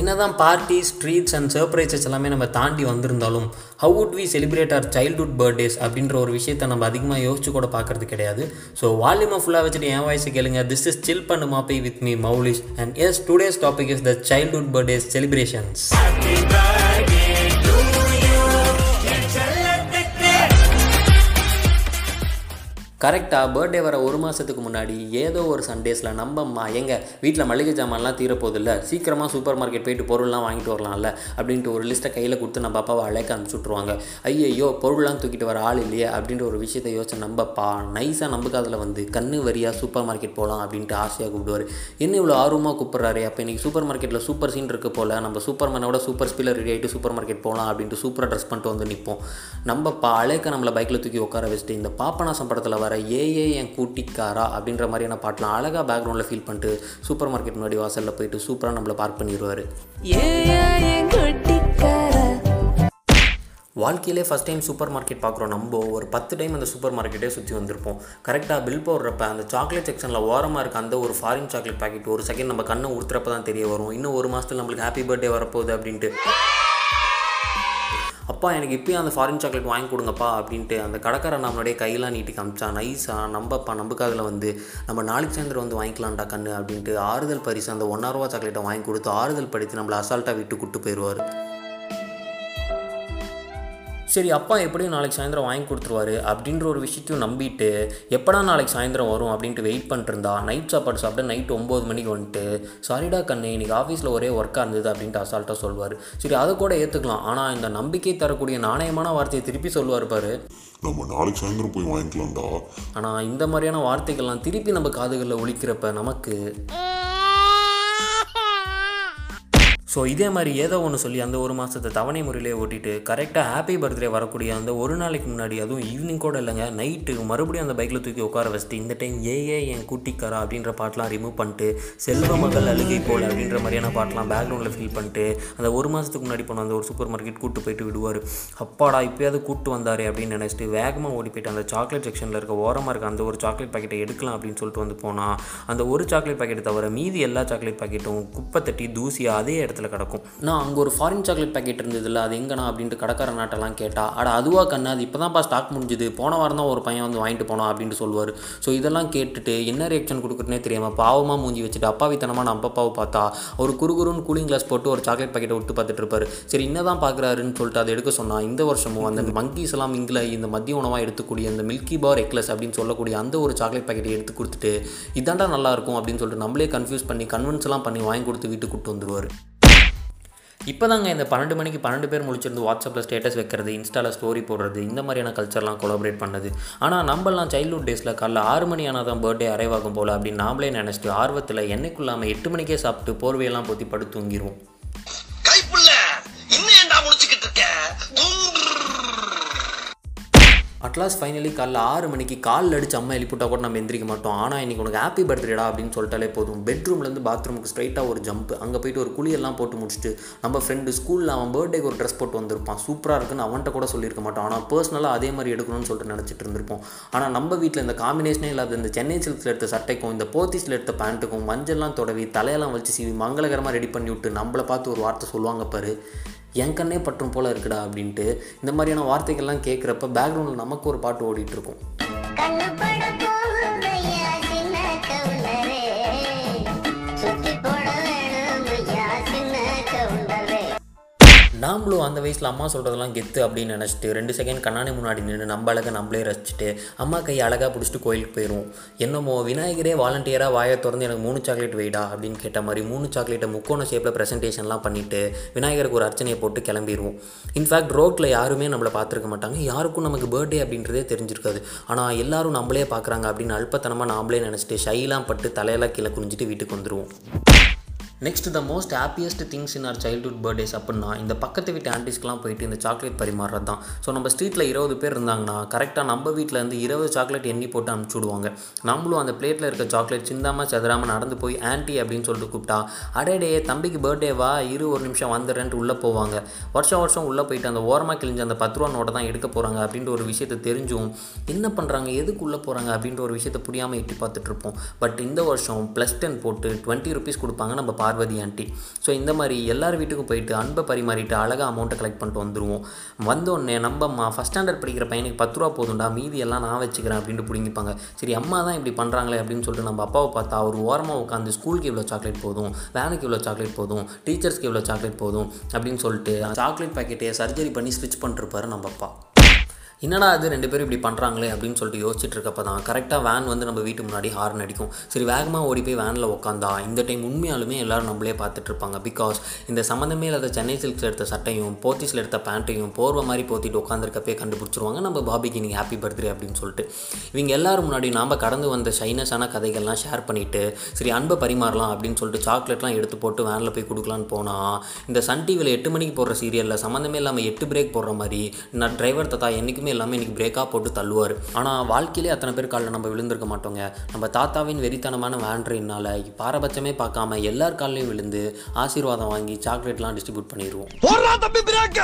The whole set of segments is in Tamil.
என்னதான் பார்ட்டி ஸ்ட்ரீட்ஸ் அண்ட் சர்ப்ரைசஸ் எல்லாமே நம்ம தாண்டி வந்திருந்தாலும் how would we celebrate our childhood birthdays அப்படின்ற ஒரு விஷயத்தை நம்ம அதிகமாக யோசிச்சு கூட பார்க்கறது கிடையாது. ஸோ வால்யூமை ஃபுல்லாக வச்சுட்டு என் வாய்ஸ் கேளுங்க. திஸ் இஸ் சில் பண்ணு மாப்பி with me Moulish and S today's topic is the childhood birthday celebrations கரெக்டாக பர்த்டே வர ஒரு மாதத்துக்கு முன்னாடி ஏதோ ஒரு சண்டேஸில் நம்ம எங்கள் வீட்டில் மளிகை ஜாமான்லாம் தீரப்போதில்ல சீக்கிரமாக சூப்பர் மார்க்கெட் போயிட்டு பொருள்லாம் வாங்கிட்டு வரலாம்ல அப்படின்ட்டு ஒரு லிஸ்ட்டை கையில் கொடுத்து நம்ம அப்பாவை அழைக்க அனுப்பிச்சுட்ருவாங்க ஐயையோ பொருள்லாம் தூக்கிட்டு வர ஆள் இல்லையே அப்படின்ற ஒரு விஷயத்தை யோசிச்சு நம்பப்பா நைஸாக நம்ப காதில் வந்து கண்ணு வரியாக சூப்பர் மார்க்கெட் போகலாம் அப்படின்ட்டு ஆசையாக கூப்பிடுவார். என்ன இவ்வளோ ஆர்வமாக கூப்பிட்றாரு அப்போ இன்றைக்கி சூப்பர் மார்க்கெட்டில் சூப்பர் சீன் இருக்க போல் நம்ம சூப்பர் மேனோட சூப்பர் ஸ்பீலர் ரெடி ஆகிட்டு சூப்பர் மார்க்கெட் போகலாம் அப்படின்ட்டு சூப்பராக ட்ரெஸ் பண்ணிட்டு வந்து நிற்போம் நம்பப்பா அழைக்க நம்மளை பைக்கில் தூக்கி உட்கார வச்சுட்டு இந்த பாப்பனாசம் படத்தில் வர ஏஏ என் கூட்டிக்காரா அப்படின்ற மாதிரியான பாட்டெலாம் அழகாக பேக்ரவுண்டில் ஃபீல் பண்ணிட்டு சூப்பர் மார்க்கெட் முன்னாடி வாசலில் போயிட்டு சூப்பராக நம்மளை பார்க் பண்ணிடுவார் வாழ்க்கையிலே ஃபஸ்ட் டைம் சூப்பர் மார்க்கெட் பார்க்குறோம். நம்ம ஒரு பத்து டைம் அந்த சூப்பர் மார்க்கெட்டே சுற்றி வந்திருப்போம் கரெக்டாக பில் போடுறப்ப அந்த சாக்லேட் செக்ஷனில் ஓரமாக இருக்க அந்த ஒரு ஃபாரின் சாக்லேட் பாக்கெட் ஒரு செகண்ட் நம்ம கண்ணை உறுத்துறப்ப தான் தெரிய வரும். இன்னும் ஒரு மாதத்தில் நம்மளுக்கு ஹாப்பி பர்த்டே வரப்போகுது அப்படின்ட்டு. அப்பா எனக்கு இப்போயும் அந்த ஃபாரின் சாக்லேட் வாங்கி கொடுங்கப்பா அப்படின்ட்டு அந்த கடைக்காரன் நம்மளுடைய கையெல்லாம் நீட்டி காமிச்சான் நைஸாக நம்பப்பா நம்பக்காதில் வந்து. நம்ம நாளைக்கு சாயந்தரம் வந்து வாங்கிக்கலாம்டா கண்ணு அப்படின்ட்டு ஆறுதல் பரிசு அந்த ஒன்னாரூவா சாக்லேட்டை வாங்கி கொடுத்து ஆறுதல் படுத்தி நம்மளை அசால்ட்டாக விட்டு கூட்டு போயிடுவார் சரி அப்பா எப்படியும் நாளைக்கு சாயந்தரம் வாங்கி கொடுத்துருவாரு அப்படின்ற ஒரு விஷயத்தையும் நம்பிட்டு எப்படா நாளைக்கு சாயந்தரம் வரும் அப்படின்ட்டு வெயிட் பண்ணிருந்தா நைட் சாப்பாடு சாப்பிட்டு நைட் ஒம்பது மணிக்கு வந்துட்டு சாரிடா கண்ணு இன்னைக்கு ஆஃபீஸில் ஒரே ஒர்க்காக இருந்தது அப்படின்ட்டு அசால்ட்டாக சொல்லுவார் சரி அதை கூட ஏற்றுக்கலாம் ஆனால் இந்த நம்பிக்கை தரக்கூடிய நாணயமான வார்த்தையை திருப்பி சொல்லுவார் பாரு. நம்ம நாளைக்கு சாயந்தரம் போய் வாங்கிக்கலாம்டா. ஆனால் இந்த மாதிரியான வார்த்தைகள்லாம் திருப்பி நம்ம காதுகளில் ஒலிக்கிறப்ப நமக்கு ஸோ இதே மாதிரி ஏதோ ஒன்று சொல்லி அந்த ஒரு மாதத்தை தவணை முறையிலே ஓட்டிட்டு கரெக்டாக ஹாப்பி பர்த்டே வரக்கூடிய அந்த ஒரு நாளைக்கு முன்னாடி அதுவும் ஈவினிங் கூட இல்லைங்க நைட்டு மறுபடியும் அந்த பைக்கில் தூக்கி உட்கார வச்சுட்டு இந்த டைம் ஏ ஏ என் கூட்டிக்காரா? அப்படின்ற பாட்டெலாம் ரிமூவ் பண்ணிட்டு செல்வ மகள் அழுகை போல் அப்படின்ற மாதிரியான பாட்டெலாம் பேக்ரவுண்டில் ஃபீல் பண்ணிட்டு அந்த ஒரு மாதத்துக்கு முன்னாடி போன அந்த ஒரு சூப்பர் மார்க்கெட் கூட்டு போயிட்டு விடுவார். அப்பாடா இப்போயாவது கூட்டு வந்தார் அப்படின்னு நினச்சிட்டு வேகமாக ஓடி போயிட்டு அந்த சாக்லேட் செக்ஷனில் இருக்க ஓரமாக இருக்க அந்த ஒரு சாக்லேட் பாக்கெட்டை எடுக்கலாம் அப்படின்னு சொல்லிட்டு வந்து போனால் அந்த ஒரு சாக்லேட் பாக்கெட்டை தவிர மீதி எல்லா சாக்லேட் பாக்கெட்டும் குப்பை தட்டி தூசியாக அதே இடத்துல கிடக்கும். நான் அங்கே ஒரு ஃபாரின் சாக்லேட் பாக்கெட் இருந்ததில்ல அது எங்கண்ணா அப்படின்ட்டு கடைக்கார நாட்டெல்லாம் கேட்டால் அட அதுவாக கண்ணா அது இப்போ தான்ப்பா ஸ்டாக் முடிஞ்சுது. போன வாரம் தான் ஒரு பையன் வந்து வாங்கிட்டு போனோம் அப்படின்ட்டு சொல்லுவார். ஸோ இதெல்லாம் கேட்டுட்டு என்ன ரியாக்ஷன் கொடுக்குறேனே தெரியாமல் பாவமாக மூஞ்சி வச்சுட்டு அப்பாவித்தனமாக நம்ம அப்பாவை பார்த்தா ஒரு குறுகுறுன்னு கூலிங் கிளாஸ் போட்டு ஒரு சாக்லேட் பாக்கெட்டை விட்டு பார்த்துட்டு இருப்பார். சரி என்ன தான் பார்க்குறாருன்னு சொல்லிட்டு அதை எடுக்க சொன்னால் இந்த வருஷமும் அந்த மங்கீஸ் எல்லாம் இங்கில் இந்த மதிய உணவாக எடுத்துக்கூடிய அந்த மில்கி பார் எக்லஸ் அப்படின்னு சொல்லக்கூடிய அந்த ஒரு சாக்லேட் பாக்கெட்டை எடுத்து கொடுத்துட்டு இதாண்டா நல்லாயிருக்கும் அப்படின்னு சொல்லிட்டு நம்மளே கன்ஃபியூஸ் பண்ணி கன்வின்ஸ் எல்லாம் பண்ணி வாங்கி கொடுத்து வீட்டுக்கு கூப்பிட்டு வந்துடுவார் இப்போ தாங்க இந்த பன்னெண்டு மணிக்கு பன்னெண்டு பேர் முடிச்சிருந்து வாட்ஸ்அப்பில் ஸ்டேட்டஸ் வைக்கிறது இன்ஸ்டாவில் ஸ்டோரி போடுறது இந்த மாதிரியான கல்ச்சர்லாம் கொலாபரேட் பண்ணது. ஆனால் நம்மளாம் சைல்ட்ஹுட் டேஸில் காலைல ஆறு மணி ஆனால் தான் பர்த்டே அரைவாகும் போல் அப்படின்னு நாமளே நினச்சிட்டு ஆர்வத்தில் என்னைக்குள்ளாமல் எட்டு மணிக்கே சாப்பிட்டு போர்வையெல்லாம் போற்றி படுத்து தூங்கிடுவோம் அட்லாஸ் ஃபைனலி காலைல ஆறு மணிக்கு காலில் அடிச்சு அம்மா எழுப்பிட்டா கூட நம்ம எந்திரிக்க மாட்டோம். ஆனால் இன்றைக்கி உனக்கு ஹாப்பி பர்த்டேடா அப்படின்னு சொல்லிட்டாலே போதும். பெட்ரூம்லேருந்து பாத்ரூமுக்கு ஸ்ட்ரைட்டாக ஒரு ஜம்ப் அங்கே போயிட்டு ஒரு குழியெல்லாம் போட்டு முடிச்சுட்டு நம்ம ஃப்ரெண்டு ஸ்கூலில் அவன் பர்த்டேக்கு ஒரு ட்ரெஸ் போட்டு வந்திருப்பான். சூப்பராக இருக்குன்னு அவன்கிட்ட கூட சொல்லியிருக்க மாட்டோம். ஆனால் பர்சனலாக அதே மாதிரி எடுக்கணும்னு சொல்லிட்டு நினச்சிட்டு இருந்திருப்போம். ஆனால் நம்ம வீட்டில் இந்த காம்பினேஷனே இல்லாத இந்த சென்னை சில்க்ஸில் எடுத்த சட்டைக்கும் இந்த போத்தீஸில் எடுத்த பேண்ட்டுக்கும் மஞ்சள்லாம் தொடவி தலையெல்லாம் வச்சு சீவி மங்களகரமாக ரெடி பண்ணி விட்டு நம்மளை பார்த்து ஒரு வார்த்தை சொல்லுவாங்க பாரு. என் கண்ணே பற்றும் போல இருக்குடா அப்படின்ட்டு இந்த மாதிரியான வார்த்தைகள்லாம் கேட்குறப்ப பேக்ரவுண்டில் நமக்கு ஒரு பாட்டு ஓடிட்டு நாமளும் அந்த வயசில் அம்மா சொல்கிறதெல்லாம் கெத்து அப்படின்னு நினச்சிட்டு ரெண்டு செகண்ட் கண்ணாடி முன்னாடி நின்று நம்ம அழகை நம்மளே ரசிச்சுட்டு அம்மா கை அழகாக பிடிச்சிட்டு கோயிலுக்கு போயிடுவோம் என்னமோ விநாயகரே வாலண்டியராக வாயை திறந்து எனக்கு மூணு சாக்லேட் வெயிடா அப்படின்னு கேட்ட மாதிரி மூணு சாக்லேட்டை முக்கோண ஷேப்பில் ப்ரெசன்டேஷன்லாம் பண்ணிவிட்டு விநாயகருக்கு ஒரு அர்ச்சனையை போட்டு கிளம்பிடுவோம் இன்ஃபேக்ட் ரோட்டில் யாருமே நம்மளை பார்த்துருக்க மாட்டாங்க. யாருக்கும் நமக்கு பர்த்டே அப்படின்றதே தெரிஞ்சிருக்காது. ஆனால் எல்லாரும் நம்மளே பார்க்குறாங்க அப்படின்னு அல்பத்தனமாக நாமளே நினச்சிட்டு ஷைலாம் பட்டு தலையெல்லாம் கீழே குனிஞ்சிட்டு வீட்டுக்கு வந்துடுவோம் next the most happiest things in our childhood birthdays அப்படின்னா இந்த பக்கத்து வீட்டு ஆண்டிஸ்க்கெலாம் போயிட்டு இந்த சாக்லேட் பரிமாறுறது தான் ஸோ நம்ம ஸ்ட்ரீட்டில் இருபது பேர் இருந்தாங்கன்னா கரெக்டாக நம்ம வீட்டில் இருந்து இருபது சாக்லேட் எண்ணி போட்டு அனுப்பிச்சி விடுவாங்க. நம்மளும் அந்த பிளேட்டில் இருக்க சாக்லேட் சிந்தாமல் சதுராமல் நடந்து போய் ஆன்ட்டி அப்படின்னு சொல்லிட்டு கூப்பிட்டா அடேடே தம்பிக்கு பர்த்டேவா இரு ஒரு நிமிஷம் வந்துடுறேன்ட்டு உள்ளே போவாங்க. வருஷம் வருஷம் உள்ளே போயிட்டு அந்த ஓரமாக கிழிஞ்ச அந்த பத்து ரூபா நோட்டை தான் எடுக்க போகிறாங்க அப்படின்ற ஒரு விஷயத்தை தெரிஞ்சும் என்ன பண்ணுறாங்க எதுக்கு உள்ளே போகிறாங்க அப்படின்ற ஒரு விஷயத்தை புரியாமல் எட்டி பார்த்துட்ருப்போம் பட் இந்த வருஷம் ப்ளஸ் டென் போட்டு டுவெண்ட்டி ருபீஸ் கொடுப்பாங்க நம்ம பார்த்து பார்வதி ஆண்டி ஸோ இந்த மாதிரி எல்லார் வீட்டுக்கும் போயிட்டு அன்பை பரிமாறிட்டு அழகாக அமௌண்ட்டை கலெக்ட் பண்ணிட்டு வந்துடுவோம் வந்தோடனே நம்ம அம்மா ஃபஸ்ட் ஸ்டாண்டர்ட் படிக்கிற பையனுக்கு பத்து ரூபா போதும்டா மீதி எல்லாம் நான் வச்சுக்கிறேன் அப்படின்ட்டு பிடிங்கிப்பாங்க. சரி அம்மா தான் இப்படி பண்ணுறாங்களே அப்படின்னு சொல்லிட்டு நம்ம அப்பாவை பார்த்தா அவர் ஓரமாக உட்காந்து ஸ்கூலுக்கு இவ்வளோ சாக்லேட் போதும் வேனுக்கு இவ்வளோ சாக்லேட் போதும் டீச்சர்ஸ்க்கு இவ்வளோ சாக்லேட் போதும் அப்படின்னு சொல்லிட்டு சாக்லேட் பாக்கெட்டை சர்ஜரி பண்ணி ஸ்விட்ச் பண்ணிருப்பாரு நம்ம அப்பா. என்னடா அது ரெண்டு பேரும் இப்படி பண்ணுறாங்களே அப்படின்னு சொல்லிட்டு யோசிச்சுட்டு இருக்கப்ப தான் கரெக்டாக வேன் வந்து நம்ம வீட்டு முன்னாடி ஹார்ன் அடிக்கும். சரி வேகமாக ஓடி போய் வேனில் உட்காந்தா இந்த டைம் உண்மையாலுமே எல்லோரும் நம்மளே பார்த்துட்டு இருப்பாங்க பிகாஸ் இந்த சம்மந்தமே இல்லாத சென்னை சில்க்ஸில் எடுத்த சட்டையும் போத்தீஸில் எடுத்த பேண்ட்டையும் போர்வை மாதிரி போத்திட்டு உட்காந்துருக்கப்பே கண்டுபிடிச்சிருவாங்க. நம்ம பாபிக்கு நீங்கள் ஹாப்பி பர்த்டே அப்படின்னு சொல்லிட்டு. இவங்க எல்லாரும் முன்னாடி நாம் கடந்து வந்த ஷைனஸான கதைகள்லாம் ஷேர் பண்ணிவிட்டு சரி அன்பை பரிமாறலாம் அப்படின்னு சொல்லிட்டு சாக்லேட்லாம் எடுத்து போட்டு வேனில் போய் கொடுக்கலான்னு போனால் இந்த சன் டிவியில் எட்டு மணிக்கு போடுற சீரியலில் சம்மந்தமே இல்லாமல் எட்டு பிரேக் போடுற மாதிரி நான் டிரைவர் தாத்தா என்றைக்குமே எல்லாமே இன்றைக்கி பிரேக்காக போட்டு தள்ளுவார். ஆனால் வாழ்க்கையிலே அத்தனை பேர் காலில் நம்ம விழுந்திருக்க மாட்டோங்க. நம்ம தாத்தாவின் வெறித்தனமான வேண்ட்ரினால் பாரபட்சமே பார்க்காம எல்லார் காலையும் விழுந்து ஆசீர்வாதம் வாங்கி சாக்லேட்லாம் டிஸ்ட்ரிபியூட் பண்ணிடுவோம் பிரேக்க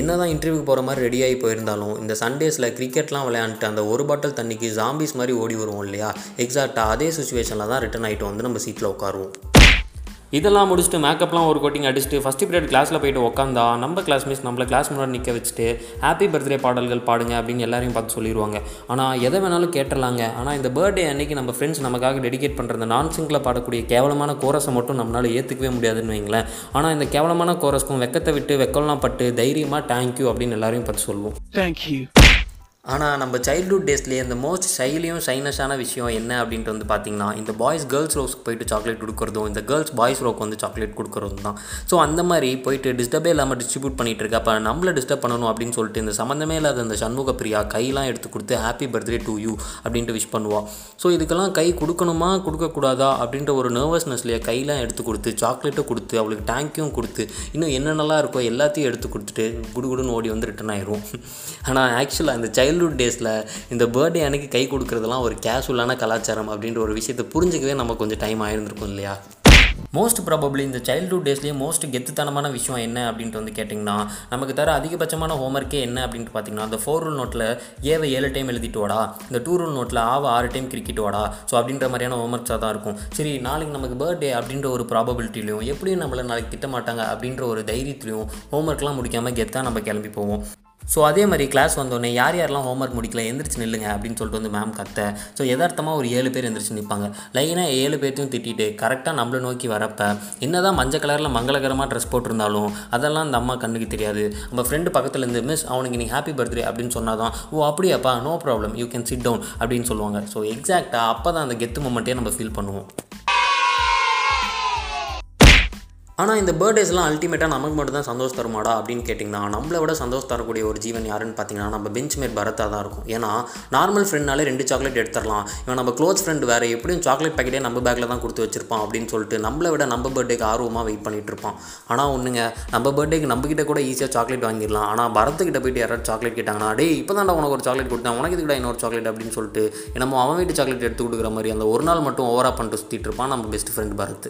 என்னதான் இன்டர்வியூக்கு போகிற மாதிரி ரெடியாகி போயிருந்தாலும் இந்த சண்டேஸில் கிரிக்கெட்லாம் விளையாண்டுட்டு அந்த ஒரு பாட்டில் தண்ணிக்கு ஜாம்பிஸ் மாதிரி ஓடி வருவோம் இல்லையா? எக்ஸாக்டாக அதே சுச்சுவேஷனில் தான் ரிட்டன் ஆகிட்டு வந்து நம்ம சீட்டில் உட்காருவோம். இதெல்லாம் முடிச்சுட்டு மேக்கப்லாம் ஒரு கோட்டிங் அடிச்சுட்டு ஃபஸ்ட் பீரியட் கிளாஸில் போயிட்டு உட்காந்தா நம்ம கிளாஸ் மிஸ் நம்மளை கிளாஸ் முன்னாடி நிற்க வச்சுட்டு ஹாப்பி பர்த்டே பாடல்கள் பாடுங்க அப்படின்னு எல்லாரையும் பார்த்து சொல்லிடுவாங்க ஆனால் எதை வேணாலும் கேட்டுடலாங்க ஆனால் இந்த பர்த்டே அன்னைக்கு நம்ம ஃப்ரெண்ட்ஸ் நமக்காக டெடிகேட் பண்ணுற நான் சிங்கில் பாடக்கூடிய கேவலமான கோரஸை மட்டும் நம்மளால் ஏற்றுக்கவே முடியாதுன்னு வைங்களேன். ஆனால் இந்த கேவலமான கோரஸ்க்கும் வெக்கத்தை விட்டு வெக்கம்லாம் பட்டு தைரியமாக தேங்க்யூ அப்படின்னு எல்லாரையும் பார்த்து சொல்லுவோம். தேங்க்யூ. ஆனால் நம்ம சைல்ட்ஹுட் டேஸ்லேயே இந்த மோஸ்ட் ஷைலியும் ஷைனஸான விஷயம் என்ன அப்படின்ட்டு வந்து பார்த்தீங்கன்னா இந்த பாய்ஸ் கேர்ள்ஸ் ரோஸ்க்கு போயிட்டு சாக்லேட் கொடுக்குறதும் இந்த கேர்ள்ஸ் பாய்ஸ் ரோக்கு வந்து சாக்லேட் கொடுக்குறதும் தான். ஸோ அந்த மாதிரி போயிட்டு டிஸ்டர்பே இல்லாமல் டிஸ்ட்ரிபியூட் பண்ணிகிட்டு இருக்கு அப்போ நம்மளை டிஸ்டர்ப் பண்ணணும் அப்படின்னு சொல்லிட்டு இந்த சம்மந்தமே இல்லாத இந்த சண்முக பிரியா கையெல்லாம் எடுத்து கொடுத்து ஹாப்பி பர்த்டே டு யூ அப்படின்ட்டு விஷ் பண்ணுவாள் ஸோ இதுக்கெல்லாம் கை கொடுக்கணுமா கொடுக்கக்கூடாதா அப்படின்ற ஒரு நர்வஸ்னஸ்லேயே கையெல்லாம் எடுத்து கொடுத்து சாக்லேட்டும் கொடுத்து அவளுக்கு டேங்க்கும் கொடுத்து இன்னும் என்னென்னலாம் இருக்கோ எல்லாத்தையும் எடுத்து கொடுத்துட்டு குடுகுடுன்னு ஓடி வந்து ரிட்டர்ன் ஆயிரும் ஆனால் ஆக்சுவலாக அந்த சைல்ட் சைல்டுஹுட் டேஸில் இந்த பர்த்டே அன்னைக்கு கை கொடுக்குறதுலாம் ஒரு கேஷுவலான கலாச்சாரம் அப்படின்ற ஒரு விஷயத்தை புரிஞ்சுக்கவே நம்ம கொஞ்சம் டைம் ஆயிருந்திருக்கும் இல்லையா? மோஸ்ட் ப்ராபப்ளி இந்த சைல்டுஹுட் டேஸ்லேயே மோஸ்ட் கெத்துத்தனமான விஷயம் என்ன அப்படின்ட்டு வந்து கேட்டிங்கன்னா நமக்கு தர அதிகபட்சமான ஹோம்ஒர்க்கே என்ன அப்படின்ட்டு பார்த்தீங்கன்னா அந்த ஃபோர் ரூல் நோட்டில் ஏவை ஏழு டைம் எழுதிட்டு வாடா இந்த டூ ரூல் நோட்டில் ஆவ ஆறு டைம் கிரிக்கெட் வாடா ஸோ அப்படின்ற மாதிரியான ஹோம்ஒர்க்ஸாக தான் இருக்கும். சரி நாளைக்கு நமக்கு பர்த்டே அப்படின்ற ஒரு ப்ராபபிலிட்டிலையும் எப்படியும் நம்மளை நாளைக்கு திட்ட மாட்டாங்க அப்படின்ற ஒரு தைரியத்திலையும் ஹோம்ஒர்க்லாம் முடிக்காமல் கெத்தாக நம்ம கிளம்பி போவோம். ஸோ அதே மாதிரி கிளாஸ் வந்தோடனே யார் யாரெல்லாம் ஹோம்ஒர்க் முடிக்கல எந்திரிச்சு நில்லுங்க அப்படின்னு சொல்லிட்டு வந்து மேம் கத்த. ஸோ எதார்த்தமாக ஒரு ஏழு பேர் எந்திரிச்சு நிற்பாங்க லைனாக ஏழு பேர்த்தையும் திட்டிட்டு கரெக்டாக நம்மளை நோக்கி வரப்ப என்னதான் மஞ்சள் கலரில் மங்களகரமாக ட்ரெஸ் போட்டிருந்தாலும் அதெல்லாம் அந்த அம்மா கண்ணுக்கு தெரியாது. நம்ம ஃப்ரெண்டு பக்கத்தில் இருந்து மிஸ் அவனுக்கு நீங்கள் ஹாப்பி பர்த்டே அப்படின்னு சொன்னால் தான் ஓ அப்படியாப்பா no problem you can sit down அப்படின்னு சொல்லுவாங்க. ஸோ எக்ஸாக்டாக அப்போ தான் அந்த கெத்து மொமெண்ட்டே நம்ம ஃபீல் பண்ணுவோம். ஆனால் இந்த பர்த்டேஸ்லாம் அல்டிமேட்டாக நமக்கு மட்டும் தான் சந்தோஷம் தருமாடா அப்படின்னு கேட்டிங்கன்னா நம்மளை விட சந்தோஷம் தரக்கூடிய ஒரு ஜீவன் யாருன்னு பார்த்தீங்கன்னா நம்ம பெஞ்ச் மேட் பரத்தாக தான் இருக்கும். ஏன்னா நார்மல் ஃப்ரெண்ட்னாலே ரெண்டு சாக்லேட் எடுத்துடலாம். இவன் நம்ம க்ளோஸ் ஃப்ரெண்ட் வேறு எப்படியும் சாக்லேட் பேக்கெட்டே நம்ம பேக்கில் தான் கொடுத்து வச்சிருப்பான் அப்படின்னு சொல்லிட்டு நம்மளை விட நம்ம பர்த்டேக்கு ஆர்வமாக வெயிட் பண்ணிட்டு இருப்பான். ஆனால் ஒன்றுங்க நம்ம பர்த்டேக்கு நம்மக்கிட்ட கூட ஈஸியாக சாக்லேட் வாங்கிடலாம். ஆனால் பரத்துக்கிட்ட போயிட்டு யாராவது சாக்லேட் கேட்டாங்கன்னா டே இப்போ தான் உனக்கு ஒரு சாக்லேட் கொடுத்தேன். உனக்கு இதுக்கிட்ட இன்னொரு சாக்லேட் அப்படின்னு சொல்லிட்டு என்னமோ அவன் வீட்டு சாக்லேட் எடுத்து கொடுக்குற மாதிரி அந்த ஒரு நாள் மட்டும் ஓவராக பண்ணிட்டு சுற்றிட்டு இருப்பான் நம்ம பெஸ்ட் ஃப்ரெண்ட் பரத்.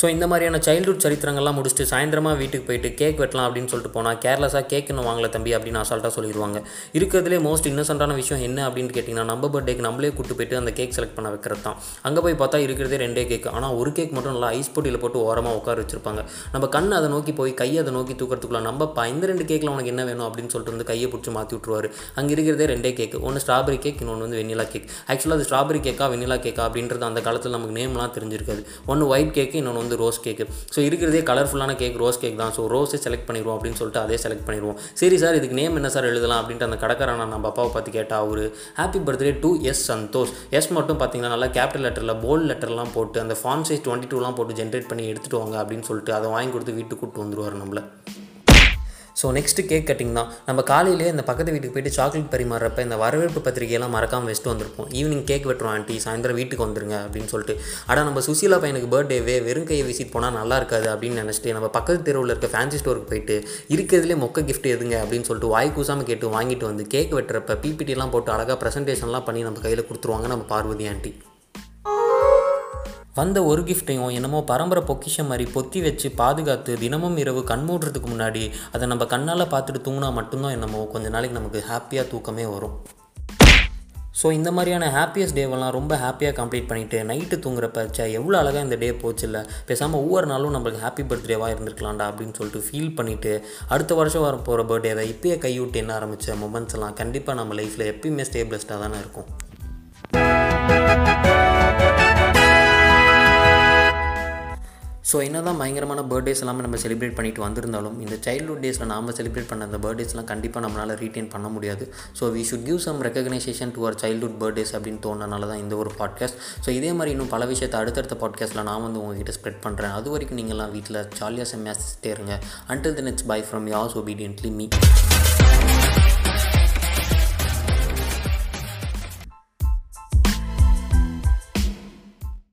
ஸோ இந்த மாதிரியான சைல்ட்ஹுட் சரித்திரங்கள்லாம் முடிச்சுட்டு சாயந்தரமாக வீட்டுக்கு போயிட்டு கேக் வெட்டலாம் அப்படின்னு சொல்லிட்டு போனால் கேர்லெஸ்ஸாக கேக் இன்னும் வாங்கல தம்பி அப்படின்னு அசால்ட்டாக சொல்லிடுவாங்க. இருக்கிறதுலே மோஸ்ட் இன்னசென்ட்டான விஷயம் என்ன அப்படின்னு கேட்டிங்கன்னா நம்ம பர்த்டேக்கு நம்மளே கூட்டு போயிட்டு அந்த கேக் செலக்ட் பண்ண வைக்கிறது தான் அங்கே போய் பார்த்தா இருக்கிறதே ரெண்டே கேக் ஆனால் ஒரு கேக் மட்டும் நல்லா ஐஸ் பொட்டியில் போட்டு ஓரமாக உட்கார வச்சிருப்பாங்க. நம்ம கண் அதை நோக்கி போய் கையை அதை நோக்கி தூக்கிறதுக்குள்ள நம்ம பா இந்த ரெண்டு கேக்கில் உனக்கு என்ன வேணும் அப்படின்னு சொல்லிட்டு வந்து கையை பிடிச்சி மாற்றி விட்ருவாரு அங்கே இருக்கிறதே ரெண்டே கேக் ஒன்று ஸ்ட்ராபெரி கேக் இன்னொன்று வந்து வெண்ணிலா கேக் ஆக்சுவலாக அது ஸ்ட்ராபெரி கேக்கா வெண்ணிலா கேக்கா அப்படின்றது அந்த காலத்தில் நமக்கு நேம்லாம் தெரிஞ்சிருக்காது. ஒன்று ஒயிட் கேக்கு இன்னொன்று வந்து ரோஸ் கேக்கு ஸோ இருக்கிறதே கலர்ஃபுல்லான கேக் ரோஸ் கேக் தான். ஸோ ரோஸே செலக்ட் பண்ணிடுவோம் அப்படின்னு சொல்லிட்டு அதே செலக்ட் பண்ணிடுவோம். சரி சார் இதுக்கு நேம் என்ன சார் எழுதலாம் அப்படின்ட்டு அந்த கடைக்காரன் நம்ம அப்பாவை பார்த்து கேட்டால் அவர் happy birthday to S Santhosh S மட்டும் பார்த்தீங்கன்னா நல்லா கேபிட்டல் லெட்டரில் போல்ட் லெட்டர்லாம் போட்டு அந்த ஃபார்ம் சைஸ் டுவெண்ட்டி டூலாம் போட்டு ஜென்ரேட் பண்ணி எடுத்துகிட்டு வாங்க அப்படின்னு சொல்லிட்டு அதை வாங்கி கொடுத்து வீட்டுக்கு கூப்பிட்டு வந்துருவார் நம்மளை. ஸோ நெக்ஸ்ட்டு கேக் கட்டிங் தான். நம்ம காலையிலேயே இந்த பக்கத்து வீட்டுக்கு போயிட்டு சாக்லேட் பரிமாறப்ப இந்த வரவேற்பு பத்திரிகையெல்லாம் மறக்காமல் வச்சுட்டு வந்திருப்போம். ஈவினிங் கேக் வெட்டுறோம் ஆண்டி சாயந்தரம் வீட்டுக்கு வந்துருங்க அப்படின்னு சொல்லிட்டு. ஆனால் நம்ம சுசீலா பையனுக்கு பர்த்டேவே வெறும் கையை விசிட் போனால் நல்லா இருக்காது அப்படின்னு நினச்சிட்டு நம்ம பக்கத்து தெருவில் இருக்க ஃபேன்சி ஸ்டோருக்கு போயிட்டு இருக்கிறதுலே மொக்க கிஃப்ட் எதுங்க அப்படின்னு சொல்லிட்டு வாய் கூசாமல் கேட்டு வாங்கிட்டு வந்து கேக் வெட்டுறப்ப பிபிடிலாம் போட்டு அழகாக ப்ரெசன்டேஷன்லாம் பண்ணி நம்ம கையில் கொடுத்துருவாங்க நம்ம பார்வதி ஆண்டி வந்த ஒரு கிஃப்ட்டையும் என்னமோ பரம்பரை பொக்கிஷம் மாதிரி பொத்தி வச்சு பாதுகாத்து தினமும் இரவு கண் மூடுறதுக்கு முன்னாடி அதை நம்ம கண்ணால் பார்த்துட்டு தூங்கினா மட்டும்தான் என்னமோ கொஞ்ச நாளைக்கு நமக்கு ஹாப்பியாக தூக்கமே வரும். ஸோ இந்த மாதிரியான ஹாப்பியஸ்ட் டேவெல்லாம் ரொம்ப ஹாப்பியாக கம்ப்ளீட் பண்ணிவிட்டு நைட்டு தூங்குறப்ப சே எவ்வளோ அழகாக இந்த டே போச்சு இல்லை? பேசாமல் ஒவ்வொரு நாளும் நம்மளுக்கு ஹாப்பி பர்த்டேவாக இருந்திருக்கலாம்டா அப்படின்னு சொல்லிட்டு ஃபீல் பண்ணிவிட்டு அடுத்த வருஷம் வர போகிற பர்த்டேவை இப்போயே கைவிட்டு என்ன ஆரம்பித்த மொமெண்ட்ஸ் எல்லாம் கண்டிப்பாக நம்ம லைஃப்பில் எப்பயுமே ஸ்டேபிளஸ்டாக தானே இருக்கும். ஸோ என்ன தான் பயங்கரமான பர்த்டேஸ் எல்லாமே நம்ம செலிப்ரேட் பண்ணிட்டு வந்திருந்தாலும் இந்த சைல்ட்ஹுட் டேஸில் நாம் செலிப்ரேட் பண்ண அந்த பர்த்டேஸ்லாம் கண்டிப்பாக நம்மளால் ரீட்டைன் பண்ண முடியாது. So we should give some recognition to our childhood birthdays அப்படின்னு தோணுனால தான் இந்த ஒரு பாட்காஸ்ட் ஸோ இதே மாதிரி இன்னும் பல விஷயத்தை அடுத்தடுத்த பாட்காஸ்ட்டில் நான் வந்து உங்ககிட்ட ஸ்ப்ரெட் பண்ணுறேன் அது வரைக்கும் நீங்கள்லாம் வீட்டில் ஜாலியாக செம்மையாக இருங்க. Until the next bye from yours obediently me